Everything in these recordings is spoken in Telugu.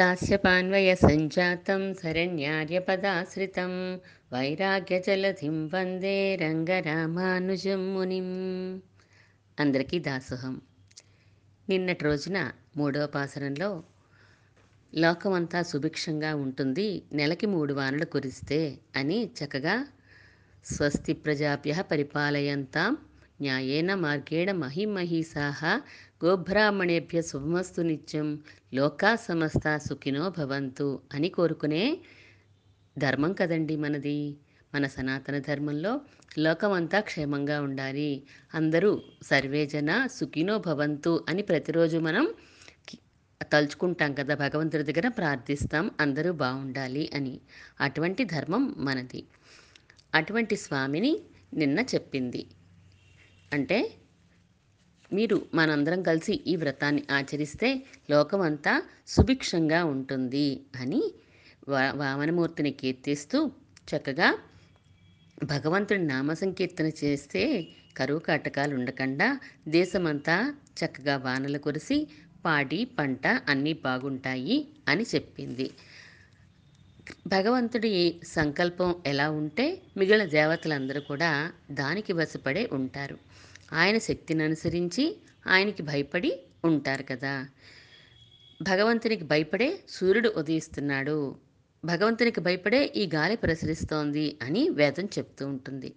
काश्यपान्वयसञ्जातं शरण्यार्यपदाश्रितं వైరాగ్యజలధిం వందే రంగరామానుజం మునిం అందరికీ దాసోహం. నిన్నటి రోజున మూడోపాసనంలో లోకమంతా సుభిక్షంగా ఉంటుంది నెలకి మూడు వానలు కురిస్తే అని చక్కగా స్వస్తి ప్రజాభ్య పరిపాలయంతాం న్యాయేన మార్గేణ మహిమహీసాహ గోబ్రాహ్మణేభ్య శుభమస్తు నిత్యం. లోకా సమస్త సుఖినో భవంతు అని కోరుకునే ధర్మం కదండి మనది. మన సనాతన ధర్మంలో లోకమంతా క్షేమంగా ఉండాలి. అందరూ సర్వేజన సుఖినో భవంతు అని ప్రతిరోజు మనం తలుచుకుంటాం కదా భగవంతుడి దగ్గర ప్రార్థిస్తాం అందరూ బాగుండాలి అని. అటువంటి ధర్మం మనది. అటువంటి స్వామిని నిన్న చెప్పింది. అంటే మీరు మనందరం కలిసి ఈ వ్రతాన్ని ఆచరిస్తే లోకమంతా సుభిక్షంగా ఉంటుంది అని వా వామనమూర్తిని కీర్తిస్తూ చక్కగా భగవంతుడి నామ సంకీర్తన చేస్తే కరువు కాటకాలు ఉండకుండా దేశమంతా చక్కగా వానలు కురిసి పాడి పంట అన్నీ బాగుంటాయి అని చెప్పింది. భగవంతుడి సంకల్పం ఎలా ఉంటే మిగిలిన దేవతలందరూ కూడా దానికి వసపడే ఉంటారు. ఆయన శక్తిని అనుసరించి ఆయనకి భయపడి ఉంటారు కదా. భగవంతునికి భయపడే సూర్యుడు ఉదయిస్తున్నాడు. భగవంతునికి భయపడే ఈ గాలి ప్రసరిస్తోంది అని వేదం చెప్తూ ఉంటుంది.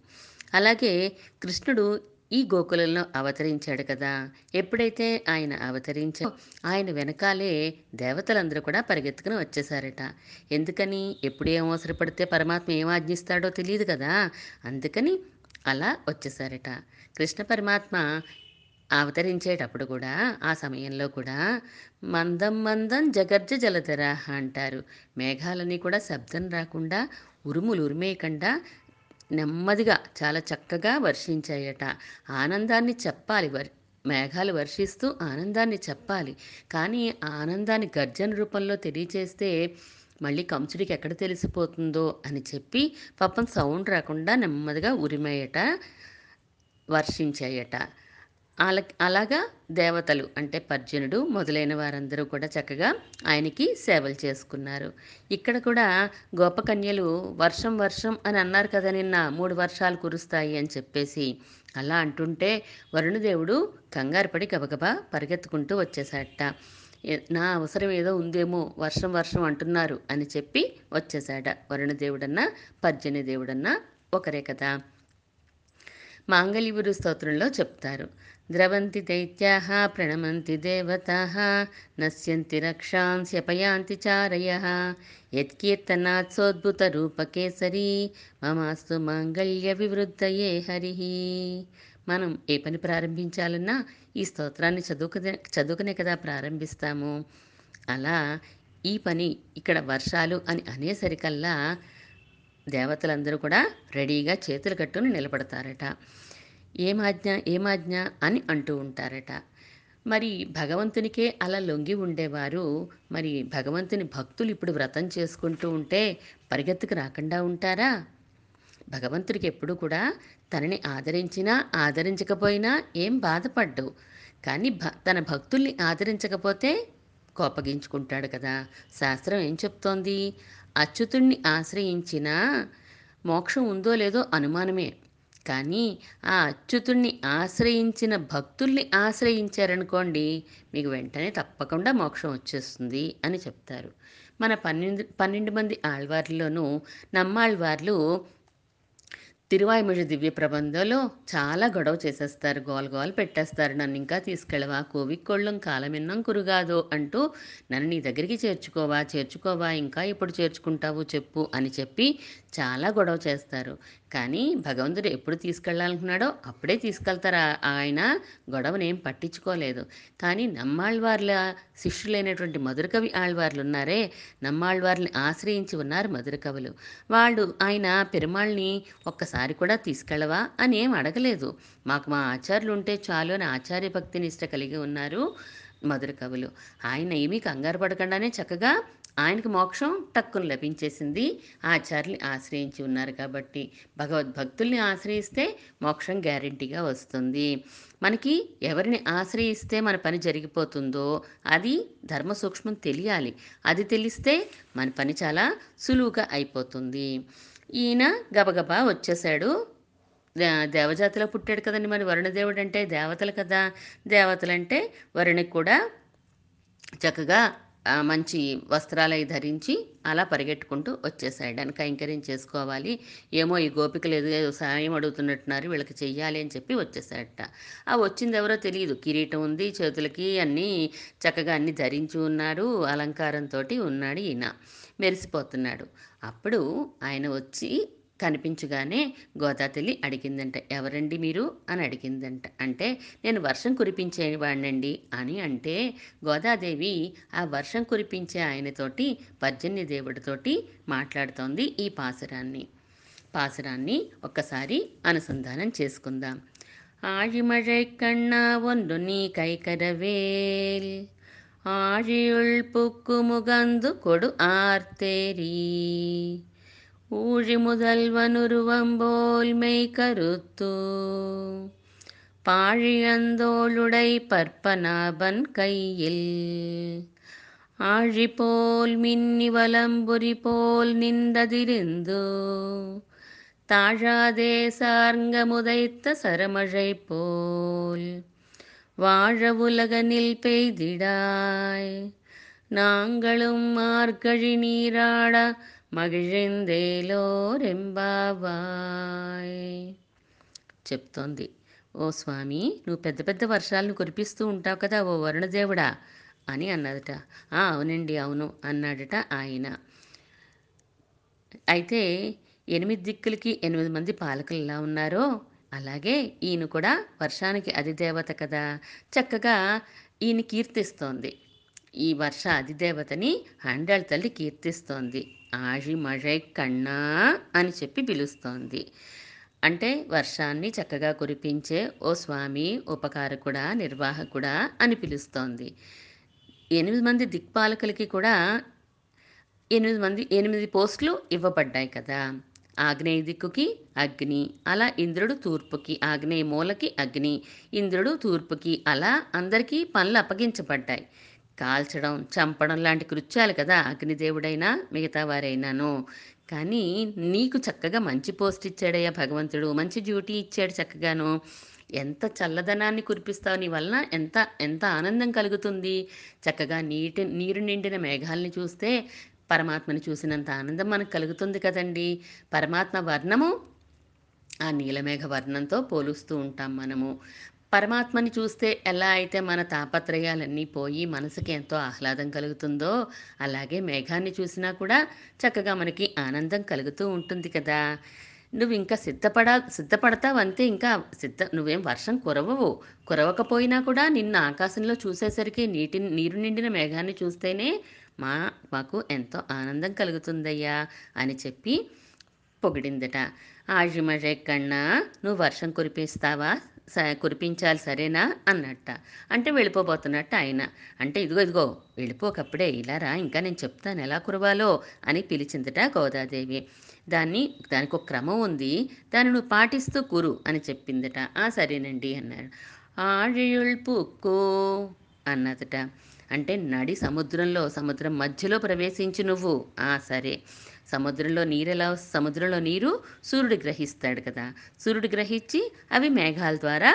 అలాగే కృష్ణుడు ఈ గోకులంలో అవతరించాడు కదా. ఎప్పుడైతే ఆయన అవతరించా ఆయన వెనకాలే దేవతలందరూ కూడా పరిగెత్తుకుని వచ్చేసారట. ఎందుకని? ఎప్పుడు ఏం అవసరపడితే పరమాత్మ ఏం ఆజ్ఞిస్తాడో తెలియదు కదా. అందుకని అలా వచ్చేసారట. కృష్ణ పరమాత్మ అవతరించేటప్పుడు కూడా ఆ సమయంలో కూడా మందం మందం జగర్జ జలధర అంటారు. మేఘాలన్నీ కూడా శబ్దం రాకుండా ఉరుములు ఉరిమేయకుండా నెమ్మదిగా చాలా చక్కగా వర్షించాయట. ఆనందాన్ని చెప్పాలి వర్ మేఘాలు వర్షిస్తూ ఆనందాన్ని చెప్పాలి. కానీ ఆనందాన్ని గర్జన రూపంలో తెలియచేస్తే మళ్ళీ కంసుడికి ఎక్కడ తెలిసిపోతుందో అని చెప్పి పాపం సౌండ్ రాకుండా నెమ్మదిగా ఉరిమేయట వర్షించాయట. అలా అలాగా దేవతలు అంటే పర్జనుడు మొదలైన వారందరూ కూడా చక్కగా ఆయనకి సేవలు చేసుకున్నారు. ఇక్కడ కూడా గోపకన్యలు వర్షం వర్షం అని అన్నారు కదా నిన్న మూడు వర్షాలు కురుస్తాయి అని చెప్పేసి. అలా అంటుంటే వరుణదేవుడు కంగారు పడి గబగబా పరిగెత్తుకుంటూ వచ్చేసాడట నా అవసరం ఏదో ఉందేమో వర్షం వర్షం అంటున్నారు అని చెప్పి వచ్చేసాడ వరుణదేవుడన్నా పర్జన్య దేవుడన్నా ఒకరే కదా. మాంగళ్యపురు స్తోత్రంలో చెప్తారు. ద్రవంతి దైత్యా ప్రణమంతి దేవత నశ్యంతి రక్షాంస్యపయాంతి చారయः యత్కీర్తనాత్ సోద్భుతరూపకేసరి మమాస్తు మాంగళ్య వివృద్ధయే హరి. మనం ఏ పని ప్రారంభించాలన్నా ఈ స్తోత్రాన్ని చదువుకునే చదువుకునే కదా ప్రారంభిస్తాము. అలా ఈ పని ఇక్కడ వర్షాలు అని అనేసరికల్లా దేవతలందరూ కూడా రెడీగా చేతులు కట్టుకుని నిలబడతారట. ఏమాజ్ఞ ఏమాజ్ఞ అని అంటూ ఉంటారట. మరి భగవంతునికే అలా లొంగి ఉండేవారు. మరి భగవంతుని భక్తులు ఇప్పుడు వ్రతం చేసుకుంటూ ఉంటే పరిగెత్తుకు రాకుండా ఉంటారా? భగవంతుడికి ఎప్పుడు కూడా తనని ఆదరించినా ఆదరించకపోయినా ఏం బాధపడ్డు. కానీ భ తన భక్తుల్ని ఆదరించకపోతే కోపగించుకుంటాడు కదా. శాస్త్రం ఏం చెప్తోంది? అచ్యుతుణ్ణి ఆశ్రయించినా మోక్షం ఉందో లేదో అనుమానమే. కానీ ఆ అచ్యుతుణ్ణి ఆశ్రయించిన భక్తుల్ని ఆశ్రయించారనుకోండి మీకు వెంటనే తప్పకుండా మోక్షం వచ్చేస్తుంది అని చెప్తారు. మన పన్నెండు పన్నెండు మంది ఆళ్వార్లోనూ నమ్మాళ్వార్లు తిరువాయిమిషి దివ్య ప్రబంధంలో చాలా గొడవ చేసేస్తారు. గోల గోల పెట్టేస్తారు. నన్ను ఇంకా తీసుకెళ్ళవా? కోవిక్కోళ్ళం కాలమిన్నం కురుగాదో అంటూ నన్ను నీ దగ్గరికి చేర్చుకోవా? చేర్చుకోవా? ఇంకా ఎప్పుడు చేర్చుకుంటావు చెప్పు అని చెప్పి చాలా గొడవ చేస్తారు. కానీ భగవంతుడు ఎప్పుడు తీసుకెళ్ళాలనుకున్నాడో అప్పుడే తీసుకెళ్తారు. ఆయన గొడవనేం పట్టించుకోలేదు. కానీ నమ్మాళ్ళవార్ల శిష్యులైనటువంటి మధురకవి ఆళ్వార్లు ఉన్నారే నమ్మాళ్వార్ని ఆశ్రయించి ఉన్నారు మధురకవులు వాళ్ళు ఆయన పెరుమాళ్ళని ఒక్కసారి కూడా తీసుకెళ్ళవా? అని ఏం అడగలేదు. మాకు మా ఆచార్యులు ఉంటే చాలు అని ఆచార్య భక్తి నిష్ట కలిగి ఉన్నారు మధుర కవులు. ఆయన ఏమీ కంగారు పడకుండానే చక్కగా ఆయనకి మోక్షం టక్కును లభించేసింది. ఆచార్యులు ఆశ్రయించి ఉన్నారు కాబట్టి భగవద్భక్తుల్ని ఆశ్రయిస్తే మోక్షం గ్యారెంటీగా వస్తుంది. మనకి ఎవరిని ఆశ్రయిస్తే మన పని జరిగిపోతుందో అది ధర్మ సూక్ష్మం తెలియాలి. అది తెలిస్తే మన పని చాలా సులువుగా అయిపోతుంది. ఈయన గబగబా వచ్చేసాడు దే- దేవజాతిలో పుట్టాడు కదండి మరి వరుణదేవుడు అంటే దేవతలు కదా. దేవతలంటే వరుణికి కూడా చక్కగా మంచి వస్త్రాలు ధరించి అలా పరిగెట్టుకుంటూ వచ్చేసాడు. అని కైంకర్యం చేసుకోవాలి. ఏమో ఈ గోపికలు ఏదో ఏదో సాయం అడుగుతున్నట్టున్నారు వీళ్ళకి చెయ్యాలి అని చెప్పి వచ్చేసాడట. ఆ వచ్చింది ఎవరో తెలియదు. కిరీటం ఉంది చేతులకి అన్నీ చక్కగా అన్నీ ధరించి ఉన్నారు అలంకారంతో ఉన్నాడు ఈయన. మెరిసిపోతున్నాడు. అప్పుడు ఆయన వచ్చి కనిపించగానే గోదాతల్లి అడిగిందంట ఎవరండి మీరు అని అడిగిందంట అంటే నేను వర్షం కురిపించేవాడినండి అని అంటే గోదాదేవి ఆ వర్షం కురిపించే ఆయనతోటి పర్జన్య దేవుడితోటి మాట్లాడుతోంది ఈ పాసురాన్ని పాసురాన్ని ఒక్కసారి అనుసంధానం చేసుకుందాం ஆழிமழை கண்ணா ஒன்று நீ கைகரவேல் ஆழியுள் புக்கு முகந்து கொடு ஆர்த்தேரி ஊழி முதல்வனுருவம்போல் மெய் கருத்து பாழியந்தோளுடை பற்பநாபன் கையில். ஆழி போல் மின்னி வலம்புரி போல் நின்றதிருந்து தாழாதே சார்ங்க முதைத்த சரமழை போல் வாழ உலகனில் பெய்திடாய். நாங்களும் மார்கழி நீராட మగిళిందేలోరెంబావాయ్ చెప్తోంది. ఓ స్వామి నువ్వు పెద్ద పెద్ద వర్షాలను కురిపిస్తూ ఉంటావు కదా ఓ వరుణదేవుడా అని అన్నదట. "ఆ, అవునండి అవును అన్నాడట ఆయన. అయితే ఎనిమిది దిక్కులకి ఎనిమిది మంది పాలకులు ఎలా ఉన్నారో అలాగే ఈయన కూడా వర్షానికి అధిదేవత కదా. చక్కగా ఈయన కీర్తిస్తోంది. ఈ వర్ష అధిదేవతని హండల్ తల్లి కీర్తిస్తోంది. ఆజి మజై కన్నా అని చెప్పి పిలుస్తోంది. అంటే వర్షాన్ని చక్కగా కురిపించే ఓ స్వామి ఉపకారకుడా నిర్వాహకుడా అని పిలుస్తోంది. ఎనిమిది మంది దిక్పాలకులకి కూడా ఎనిమిది మంది ఎనిమిది పోస్టులు ఇవ్వబడ్డాయి కదా. ఆగ్నేయ దిక్కుకి అగ్ని అలా ఇంద్రుడు తూర్పుకి ఆగ్నేయ మూలకి అగ్ని ఇంద్రుడు తూర్పుకి అలా అందరికీ పనులు అప్పగించబడ్డాయి. కాల్చడం చంపడం లాంటి కృత్యాలు కదా అగ్నిదేవుడైనా మిగతా వారైనాను. కానీ నీకు చక్కగా మంచి పోస్ట్ ఇచ్చాడయ్యా భగవంతుడు మంచి డ్యూటీ ఇచ్చాడు చక్కగాను. ఎంత చల్లదనాన్ని కురిపిస్తావు నీ వలన ఎంత ఎంత ఆనందం కలుగుతుంది. చక్కగా నీటి నీరు నిండిన మేఘాలని చూస్తే పరమాత్మని చూసినంత ఆనందం మనకు కలుగుతుంది కదండి. పరమాత్మ వర్ణము ఆ నీలమేఘ వర్ణంతో పోలుస్తూ ఉంటాం మనము. పరమాత్మని చూస్తే ఎలా అయితే మన తాపత్రయాలన్నీ పోయి మనసుకి ఎంతో ఆహ్లాదం కలుగుతుందో అలాగే మేఘాన్ని చూసినా కూడా చక్కగా మనకి ఆనందం కలుగుతూ ఉంటుంది కదా. నువ్వు ఇంకా సిద్ధపడా సిద్ధపడతావు అంతే. ఇంకా సిద్ధ నువ్వేం వర్షం కురవవు. కురవకపోయినా కూడా నిన్న ఆకాశంలో చూసేసరికి నీటి నీరు నిండిన మేఘాన్ని చూస్తేనే మా మాకు ఎంతో ఆనందం కలుగుతుందయ్యా అని చెప్పి పొగిడిందట. ఆజిమజే కన్నా నువ్వు వర్షం కురిపిస్తావా? కురిపించాలి సరేనా? అన్నట్ట. అంటే వెళ్ళిపోబోతున్నట్టు ఆయన. అంటే ఇదిగో ఇదిగో వెళ్ళిపోకప్పుడే ఇలా రా ఇంకా నేను చెప్తాను. ఎలా కురవాలో అని పిలిచిందట గోదాదేవి. దాన్ని దానికి ఒక క్రమం ఉంది. దాన్ని నువ్వు పాటిస్తూ కురు అని చెప్పిందట. ఆ సరేనండి అన్నాడు. ఆழிయుల్ అన్నదట. అంటే నడి సముద్రంలో సముద్రం మధ్యలో ప్రవేశించి నువ్వు. ఆ సరే. సముద్రంలో నీరు ఎలా సముద్రంలో నీరు సూర్యుడు గ్రహిస్తాడు కదా. సూర్యుడు గ్రహించి అవి మేఘాల ద్వారా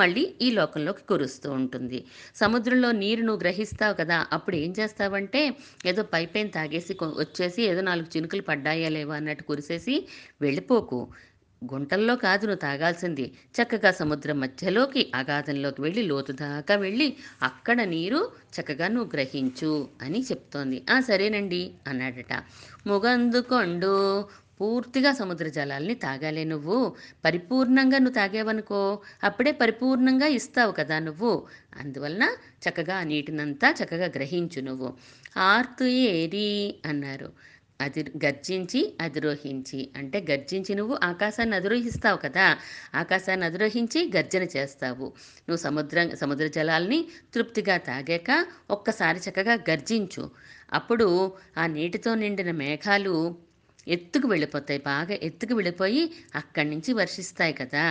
మళ్ళీ ఈ లోకంలోకి కురుస్తూ ఉంటుంది. సముద్రంలో నీరు నువ్వు గ్రహిస్తావు కదా అప్పుడు ఏం చేస్తావంటే ఏదో పైపైన తాగేసి వచ్చేసి ఏదో నాలుగు చినుకులు పడ్డాయా లేవా అన్నట్టు కురిసేసి వెళ్ళిపోకు. గుంటల్లో కాదు నువ్వు తాగాల్సింది. చక్కగా సముద్రం మధ్యలోకి అగాధంలోకి వెళ్ళి లోతు దాకా వెళ్ళి అక్కడ నీరు చక్కగా నువ్వు గ్రహించు అని చెప్తోంది. ఆ సరేనండి అన్నాడట. ముగందుకొండు. పూర్తిగా సముద్ర జలాల్ని తాగాలే నువ్వు. పరిపూర్ణంగా నువ్వు తాగేవనుకో. అప్పుడే పరిపూర్ణంగా ఇస్తావు కదా నువ్వు. అందువలన చక్కగా ఆ నీటినంతా చక్కగా గ్రహించు నువ్వు. ఆర్తు ఏరి అన్నారు. అది గర్జించి అధిరోహించి. అంటే గర్జించి నువ్వు ఆకాశాన్ని అధిరోహిస్తావు కదా ఆకాశాన్ని అధిరోహించి గర్జన చేస్తావు. నువ్వు సముద్రం సముద్ర జలాల్ని తృప్తిగా తాగాక ఒక్కసారి చక్కగా గర్జించు. అప్పుడు ఆ నీటితో నిండిన మేఘాలు ఎత్తుకు వెళ్ళిపోతాయి. బాగా ఎత్తుకు వెళ్ళిపోయి అక్కడి నుంచి వర్షిస్తాయి కదా.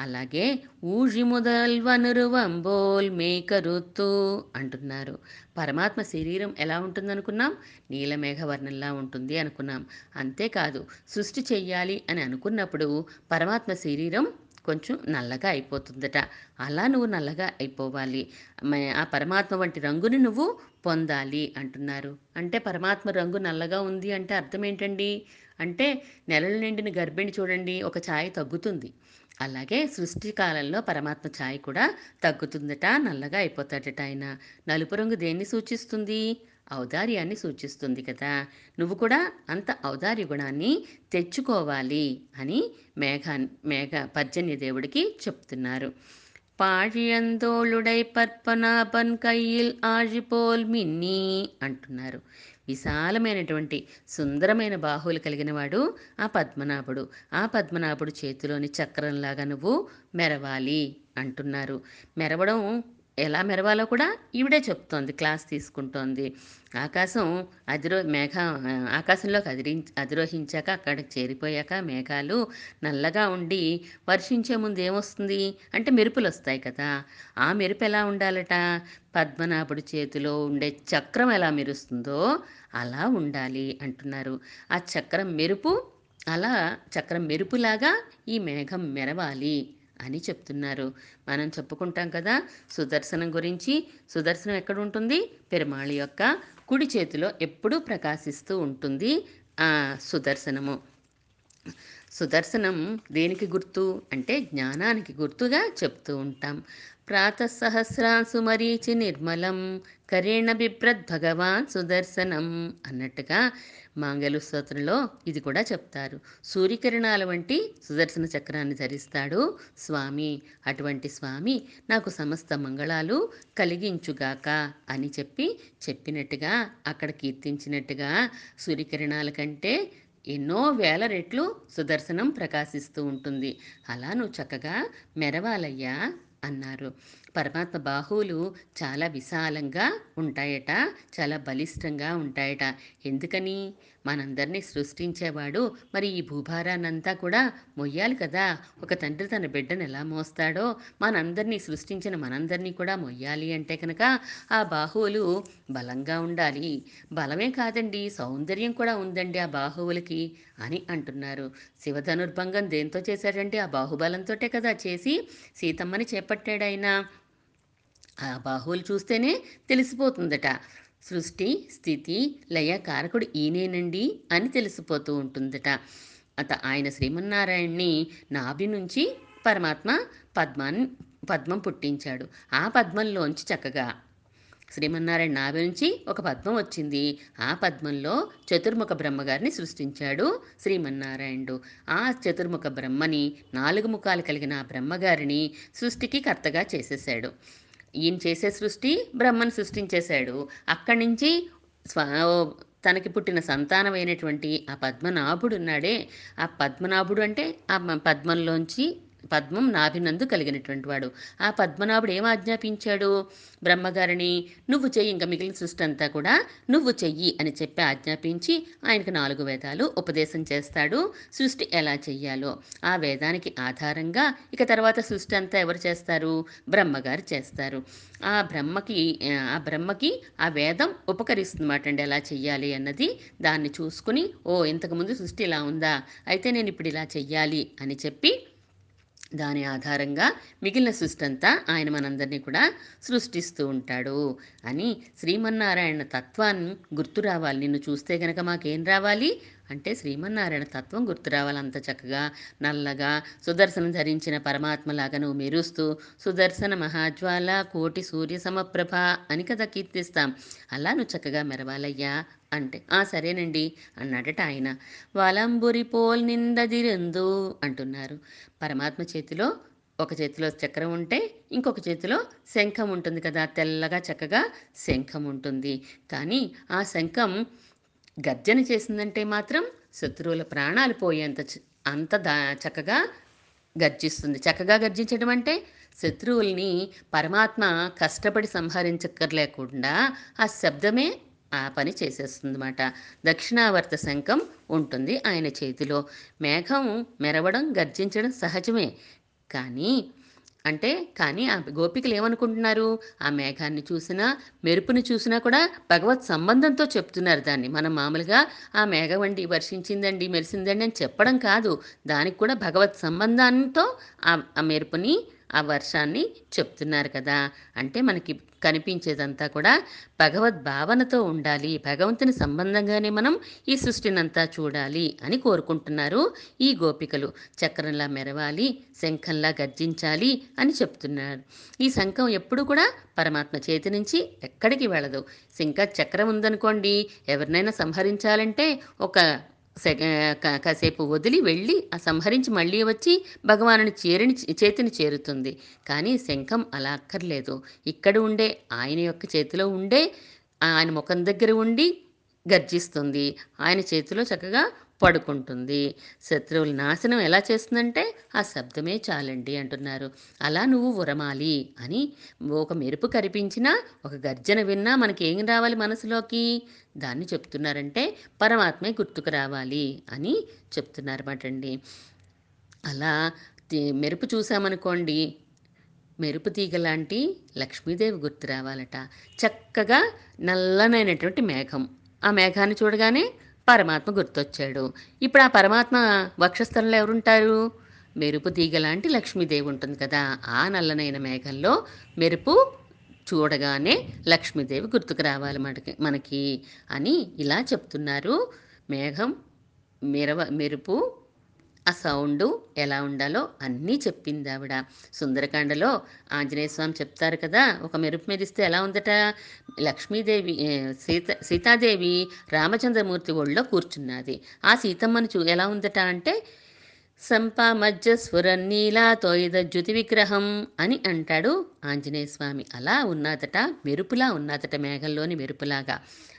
అలాగే ఊజి ముదల్వనురువంబోల్ మేకరుత్తు అంటున్నారు. పరమాత్మ శరీరం ఎలా ఉంటుందనుకున్నాం? నీలమేఘవర్ణంలా ఉంటుంది అనుకున్నాం. అంతేకాదు సృష్టి చెయ్యాలి అని అనుకున్నప్పుడు పరమాత్మ శరీరం కొంచెం నల్లగా అయిపోతుందట. అలా నువ్వు నల్లగా అయిపోవాలి. మ- ఆ పరమాత్మ వంటి రంగుని నువ్వు పొందాలి అంటున్నారు. అంటే పరమాత్మ రంగు నల్లగా ఉంది అంటే అర్థం ఏంటండి? అంటే నెలలు నిండిన గర్భిణి చూడండి ఒక ఛాయ తగ్గుతుంది. అలాగే సృష్టి కాలంలో పరమాత్మ ఛాయ కూడా తగ్గుతుందట నల్లగా అయిపోతాడట ఆయన. నలుపు రంగు దేన్ని సూచిస్తుంది? ఔదార్యాన్ని సూచిస్తుంది కదా. నువ్వు కూడా అంత ఔదార్య గుణాన్ని తెచ్చుకోవాలి అని మేఘా మేఘ పర్జన్య దేవుడికి చెప్తున్నారు. పాழிయందోళుడై పర్పనాభన్ కయ్యిల్ ఆజిపోల్ మిన్ని అంటున్నారు. విశాలమైనటువంటి సుందరమైన బాహువులు కలిగిన వాడు ఆ పద్మనాభుడు. ఆ పద్మనాభుడు చేతిలోని చక్రంలాగా నువ్వు మెరవాలి అంటున్నారు. మెరవడం ఎలా మెరవాలో కూడా ఈవిడే చెప్తోంది క్లాస్ తీసుకుంటోంది. ఆకాశం అధిరో మేఘ ఆకాశంలోకి అధిరి అధిరోహించాక అక్కడికి చేరిపోయాక మేఘాలు నల్లగా ఉండి వర్షించే ముందు ఏమొస్తుంది? అంటే మెరుపులు వస్తాయి కదా. ఆ మెరుపు ఎలా ఉండాలట? పద్మనాభుడి చేతిలో ఉండే చక్రం ఎలా మెరుస్తుందో అలా ఉండాలి అంటున్నారు. ఆ చక్రం మెరుపు అలా చక్రం మెరుపులాగా ఈ మేఘం మెరవాలి. అని చెప్తున్నారు. మనం చెప్పుకుంటాం కదా సుదర్శనం గురించి. సుదర్శనం ఎక్కడ ఉంటుంది పెరుమాళి యొక్క కుడి చేతిలో ఎప్పుడూ ప్రకాశిస్తూ ఉంటుంది ఆ సుదర్శనము. సుదర్శనం దేనికి గుర్తు? అంటే జ్ఞానానికి గుర్తుగా చెప్తూ ఉంటాం. ప్రాతసహస్రాంసు మరీచి నిర్మలం కరేణ బిభ్రద్ భగవాన్ సుదర్శనం అన్నట్టుగా మాంగళ స్తోత్రంలో ఇది కూడా చెప్తారు. సూర్యకిరణాల వంటి సుదర్శన చక్రాన్ని ధరిస్తాడు స్వామి. అటువంటి స్వామి నాకు సమస్త మంగళాలు కలిగించుగాక అని చెప్పి చెప్పినట్టుగా అక్కడ కీర్తించినట్టుగా సూర్యకిరణాల కంటే ఎన్నో వేల రెట్లు సుదర్శనం ప్రకాశిస్తూ ఉంటుంది. అలా నువ్వు చక్కగా మెరవాలయ్యా అన్నారు. పరమాత్మ బాహువులు చాలా విశాలంగా ఉంటాయట చాలా బలిష్టంగా ఉంటాయట. ఎందుకని? మనందరినీ సృష్టించేవాడు మరి ఈ భూభారాన్నంతా కూడా మొయ్యాలి కదా. ఒక తండ్రి తన బిడ్డను ఎలా మోస్తాడో మనందరినీ సృష్టించిన మనందరినీ కూడా మొయ్యాలి అంటే కనుక ఆ బాహువులు బలంగా ఉండాలి. బలమే కాదండి సౌందర్యం కూడా ఉందండి ఆ బాహువులకి అని అంటున్నారు. శివధనుర్భంగం దేంతో చేశాడంటే ఆ బాహుబలంతోటే కదా చేసి సీతమ్మని చేపట్టాడు ఆయన ఆ బాహువులు చూస్తేనే తెలిసిపోతుందట. సృష్టి స్థితి లయ కారకుడు ఈయనేనండి అని తెలిసిపోతూ ఉంటుందట. అత ఆయన శ్రీమన్నారాయణ్ణి నాభి నుంచి పరమాత్మ పద్మాన్ని పద్మం పుట్టించాడు. ఆ పద్మంలోంచి చక్కగా శ్రీమన్నారాయణ నాభి నుంచి ఒక పద్మం వచ్చింది. ఆ పద్మంలో చతుర్ముఖ బ్రహ్మగారిని సృష్టించాడు శ్రీమన్నారాయణుడు. ఆ చతుర్ముఖ బ్రహ్మని నాలుగు ముఖాలు కలిగిన ఆ బ్రహ్మగారిని సృష్టికి కర్తగా చేసేసాడు ఈయన చేసే సృష్టి బ్రహ్మను సృష్టించేశాడు. అక్కడి నుంచి స్వ తనకి పుట్టిన సంతానమైనటువంటి ఆ పద్మనాభుడు ఉన్నాడే. ఆ పద్మనాభుడు అంటే ఆ మ- పద్మంలోంచి పద్మం నాభినందు కలిగినటువంటి వాడు. ఆ పద్మనాభుడు ఏం ఆజ్ఞాపించాడు? బ్రహ్మగారిని నువ్వు చెయ్యి ఇంకా మిగిలిన సృష్టి అంతా కూడా నువ్వు చెయ్యి అని చెప్పి ఆజ్ఞాపించి ఆయనకు నాలుగు వేదాలు ఉపదేశం చేస్తాడు. సృష్టి ఎలా చెయ్యాలో ఆ వేదానికి ఆధారంగా ఇక తర్వాత సృష్టి అంతా ఎవరు చేస్తారు? బ్రహ్మగారు చేస్తారు. ఆ బ్రహ్మకి ఆ బ్రహ్మకి ఆ వేదం ఉపకరిస్తుందన్నమాట అండి ఎలా చెయ్యాలి అన్నది. దాన్ని చూసుకుని ఓ ఇంతకుముందు సృష్టి ఇలా ఉందా? అయితే నేను ఇప్పుడు ఇలా చెయ్యాలి అని చెప్పి దాని ఆధారంగా మిగిలిన సృష్టి అంతా ఆయన మనందరినీ కూడా సృష్టిస్తూ ఉంటాడు అని శ్రీమన్నారాయణ తత్వాన్ని గుర్తు రావాలి. నిన్ను చూస్తే గనక మాకేం రావాలి? అంటే శ్రీమన్నారాయణ తత్వం గుర్తురావాలంత చక్కగా నల్లగా సుదర్శనం ధరించిన పరమాత్మలాగా నువ్వు మెరుస్తూ సుదర్శన మహాజ్వాల కోటి సూర్య సమప్రభ అని కదా కీర్తిస్తాం. అలా నువ్వు చక్కగా మెరవాలయ్యా అంటే ఆ సరేనండి అన్నాడట ఆయన. వలంబురి పోల్ నిందదిరందు అంటున్నారు. పరమాత్మ చేతిలో ఒక చేతిలో చక్రం ఉంటే ఇంకొక చేతిలో శంఖం ఉంటుంది కదా తెల్లగా చక్కగా శంఖం ఉంటుంది. కానీ ఆ శంఖం గర్జన చేసిందంటే మాత్రం శత్రువుల ప్రాణాలు పోయేంత అంత దా చక్కగా గర్జిస్తుంది. చక్కగా గర్జించడం అంటే శత్రువుల్ని పరమాత్మ కష్టపడి సంహరించక్కర్లేకుండా ఆ శబ్దమే ఆ పని చేసేస్తుందన్నమాట. దక్షిణావర్త శంఖం ఉంటుంది ఆయన చేతిలో. మేఘం మెరవడం గర్జించడం సహజమే. కానీ అంటే కానీ ఆ గోపికలు ఏమనుకుంటున్నారు? ఆ మేఘాన్ని చూసినా మెరుపుని చూసినా కూడా భగవత్ సంబంధంతో చెప్తున్నారు దాన్ని. మనం మామూలుగా ఆ మేఘవండి వర్షించిందండి మెరిసిందండి అని చెప్పడం కాదు. దానికి కూడా భగవత్ సంబంధంతో ఆ ఆ మెరుపుని ఆ వర్షాన్ని చెప్తున్నారు కదా. అంటే మనకి కనిపించేదంతా కూడా భగవద్ భావనతో ఉండాలి. భగవంతుని సంబంధంగానే మనం ఈ సృష్టినంతా చూడాలి అని కోరుకుంటున్నారు ఈ గోపికలు. చక్రంలా మెరవాలి శంఖంలా గర్జించాలి అని చెప్తున్నారు. ఈ శంఖం ఎప్పుడు కూడా పరమాత్మ చేతి నుంచి ఎక్కడికి వెళ్ళదు. ఇంకా చక్రం ఉందనుకోండి ఎవరినైనా సంహరించాలంటే ఒక కాసేపు వదిలి వెళ్ళి ఆ సంహరించి మళ్ళీ వచ్చి భగవానుని చేరిని చేతిని చేరుతుంది. కానీ శంఖం అలా అక్కర్లేదు. ఇక్కడ ఉండే ఆయన యొక్క చేతిలో ఉండే ఆయన ముఖం దగ్గర ఉండి గర్జిస్తుంది. ఆయన చేతిలో చక్కగా పడుకుంటుంది. శత్రువుల నాశనం ఎలా చేస్తుందంటే ఆ శబ్దమే చాలండి అంటున్నారు. అలా నువ్వు ఉరమాలి అని ఒక మెరుపు కరిపించినా ఒక గర్జన విన్నా మనకి ఏం రావాలి మనసులోకి? దాన్ని చెప్తున్నారంటే పరమాత్మే గుర్తుకు రావాలి అని చెప్తున్నారన్నమాట అండి. అలా మెరుపు చూసామనుకోండి మెరుపు తీగ లాంటి లక్ష్మీదేవి గుర్తు రావాలట. చక్కగా నల్లనైనటువంటి మేఘం. ఆ మేఘాన్ని చూడగానే పరమాత్మ గుర్తొచ్చాడు. ఇప్పుడు ఆ పరమాత్మ వక్షస్థలంలో ఎవరుంటారు? మెరుపు తీగలాంటి లక్ష్మీదేవి ఉంటుంది కదా ఆ నల్లనైన మేఘంలో మెరుపు చూడగానే లక్ష్మీదేవి గుర్తుకు రావాలి మనకి మనకి అని ఇలా చెప్తున్నారు. మేఘం మెరవ మెరుపు ఆ సౌండు ఎలా ఉండాలో అన్నీ చెప్పింది ఆవిడ. సుందరకాండలో ఆంజనేయ స్వామి చెప్తారు కదా ఒక మెరుపు మెరిస్తే ఎలా ఉందట? లక్ష్మీదేవి సీత సీతాదేవి రామచంద్రమూర్తి ఒళ్ళో కూర్చున్నది. ఆ సీతమ్మను చూ ఎలా ఉందట అంటే సంపా మధ్య స్ఫురన్నీలా తోయిద జ్యుతి విగ్రహం అని అంటాడు ఆంజనేయ స్వామి. అలా ఉన్నదట మెరుపులా ఉన్నదట మేఘంలోని మెరుపులాగా.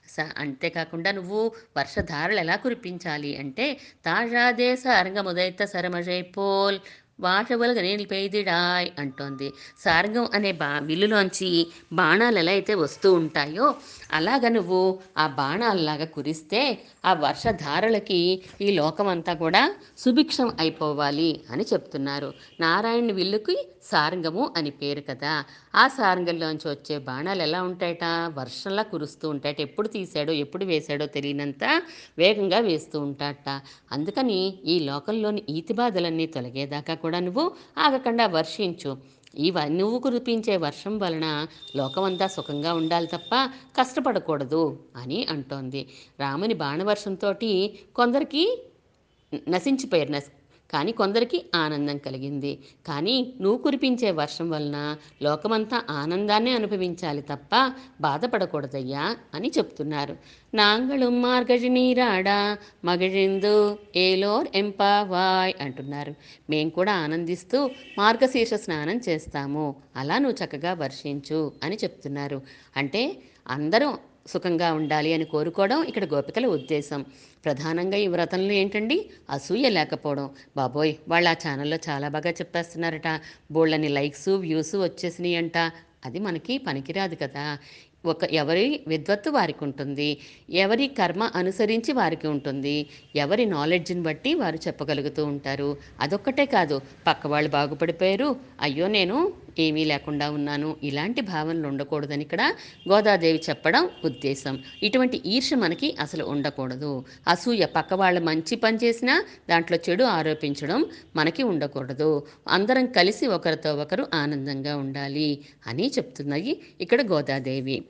స అంతేకాకుండా నువ్వు వర్షధారలు ఎలా కురిపించాలి అంటే తాజాదేశ అరంగముదైత సరమజై పోల్ వాషవలుగ నీళ్ళు అంటోంది. సారంగం అనే బా విల్లులోంచి బాణాలు ఎలా అయితే వస్తూ ఉంటాయో అలాగ నువ్వు ఆ బాణాలలాగా కురిస్తే ఆ వర్షధారలకి ఈ లోకమంతా కూడా సుభిక్షం అయిపోవాలి అని చెప్తున్నారు. నారాయణ విల్లుకి సారంగము అని పేరు కదా. ఆ సారంగంలోంచి వచ్చే బాణాలు ఎలా ఉంటాయట? వర్షంలా కురుస్తూ ఉంటాయట. ఎప్పుడు తీశాడో ఎప్పుడు వేశాడో తెలియనంత వేగంగా వేస్తూ ఉంటాట. అందుకని ఈ లోకంలోని ఈతి బాధలన్నీ తొలగేదాకా కూడా నువ్వు ఆగకుండా వర్షించు. ఈ నువ్వు కురిపించే వర్షం వలన లోకమంతా సుఖంగా ఉండాలి తప్ప కష్టపడకూడదు అని అంటోంది. రాముని బాణవర్షంతో కొందరికి నశించిపోయారు. నశ కానీ కొందరికి ఆనందం కలిగింది. కానీ నువ్వు కురిపించే వర్షం వలన లోకమంతా ఆనందాన్నే అనుభవించాలి తప్ప బాధపడకూడదయ్యా అని చెప్తున్నారు. నాంగళం మార్గజి నీరాడా మగజిందు ఏలోర్ ఎంపావాయ్ అంటున్నారు. మేము కూడా ఆనందిస్తూ మార్గశీర్ష స్నానం చేస్తాము. అలా నువ్వు చక్కగా వర్షించు అని చెప్తున్నారు. అంటే అందరూ సుఖంగా ఉండాలి అని కోరుకోవడం ఇక్కడ గోపికల ఉద్దేశం. ప్రధానంగా ఈ వ్రతంలో ఏంటండి? అసూయ లేకపోవడం. బాబోయ్ వాళ్ళు ఆ ఛానల్లో చాలా బాగా చెప్పేస్తున్నారట. బోళ్ళని లైక్స్ వ్యూస్ వచ్చేసినాయి అంట అది మనకి పనికిరాదు కదా. ఒక ఎవరి విద్వత్తు వారికి ఉంటుంది. ఎవరి కర్మ అనుసరించి వారికి ఉంటుంది. ఎవరి నాలెడ్జ్ని బట్టి వారు చెప్పగలుగుతూ ఉంటారు. అదొక్కటే కాదు పక్క వాళ్ళు బాగుపడిపోయారు. అయ్యో నేను ఏమీ లేకుండా ఉన్నాను. ఇలాంటి భావనలు ఉండకూడదని ఇక్కడ గోదాదేవి చెప్పడం ఉద్దేశం. ఇటువంటి ఈర్ష మనకి అసలు ఉండకూడదు. అసూయ పక్క వాళ్ళు మంచి పని చేసినా దాంట్లో చెడు ఆరోపించడం మనకి ఉండకూడదు. అందరం కలిసి ఒకరితో ఒకరు ఆనందంగా ఉండాలి అని చెప్తున్నాయి ఇక్కడ గోదాదేవి.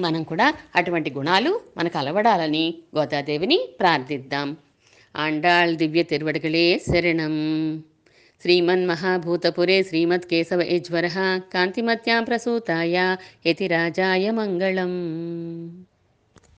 మనం కూడా అటువంటి గుణాలు మనకు అలవడాలని గోదాదేవిని ప్రార్థిద్దాం. ఆండాళ్ దివ్య తిరువడగలే శరణం. శ్రీమన్మహాభూతపురే శ్రీమత్కేశవ యజ్వర కాంతిమత్యాం ప్రసూతాయ యతిరాజాయ మంగళం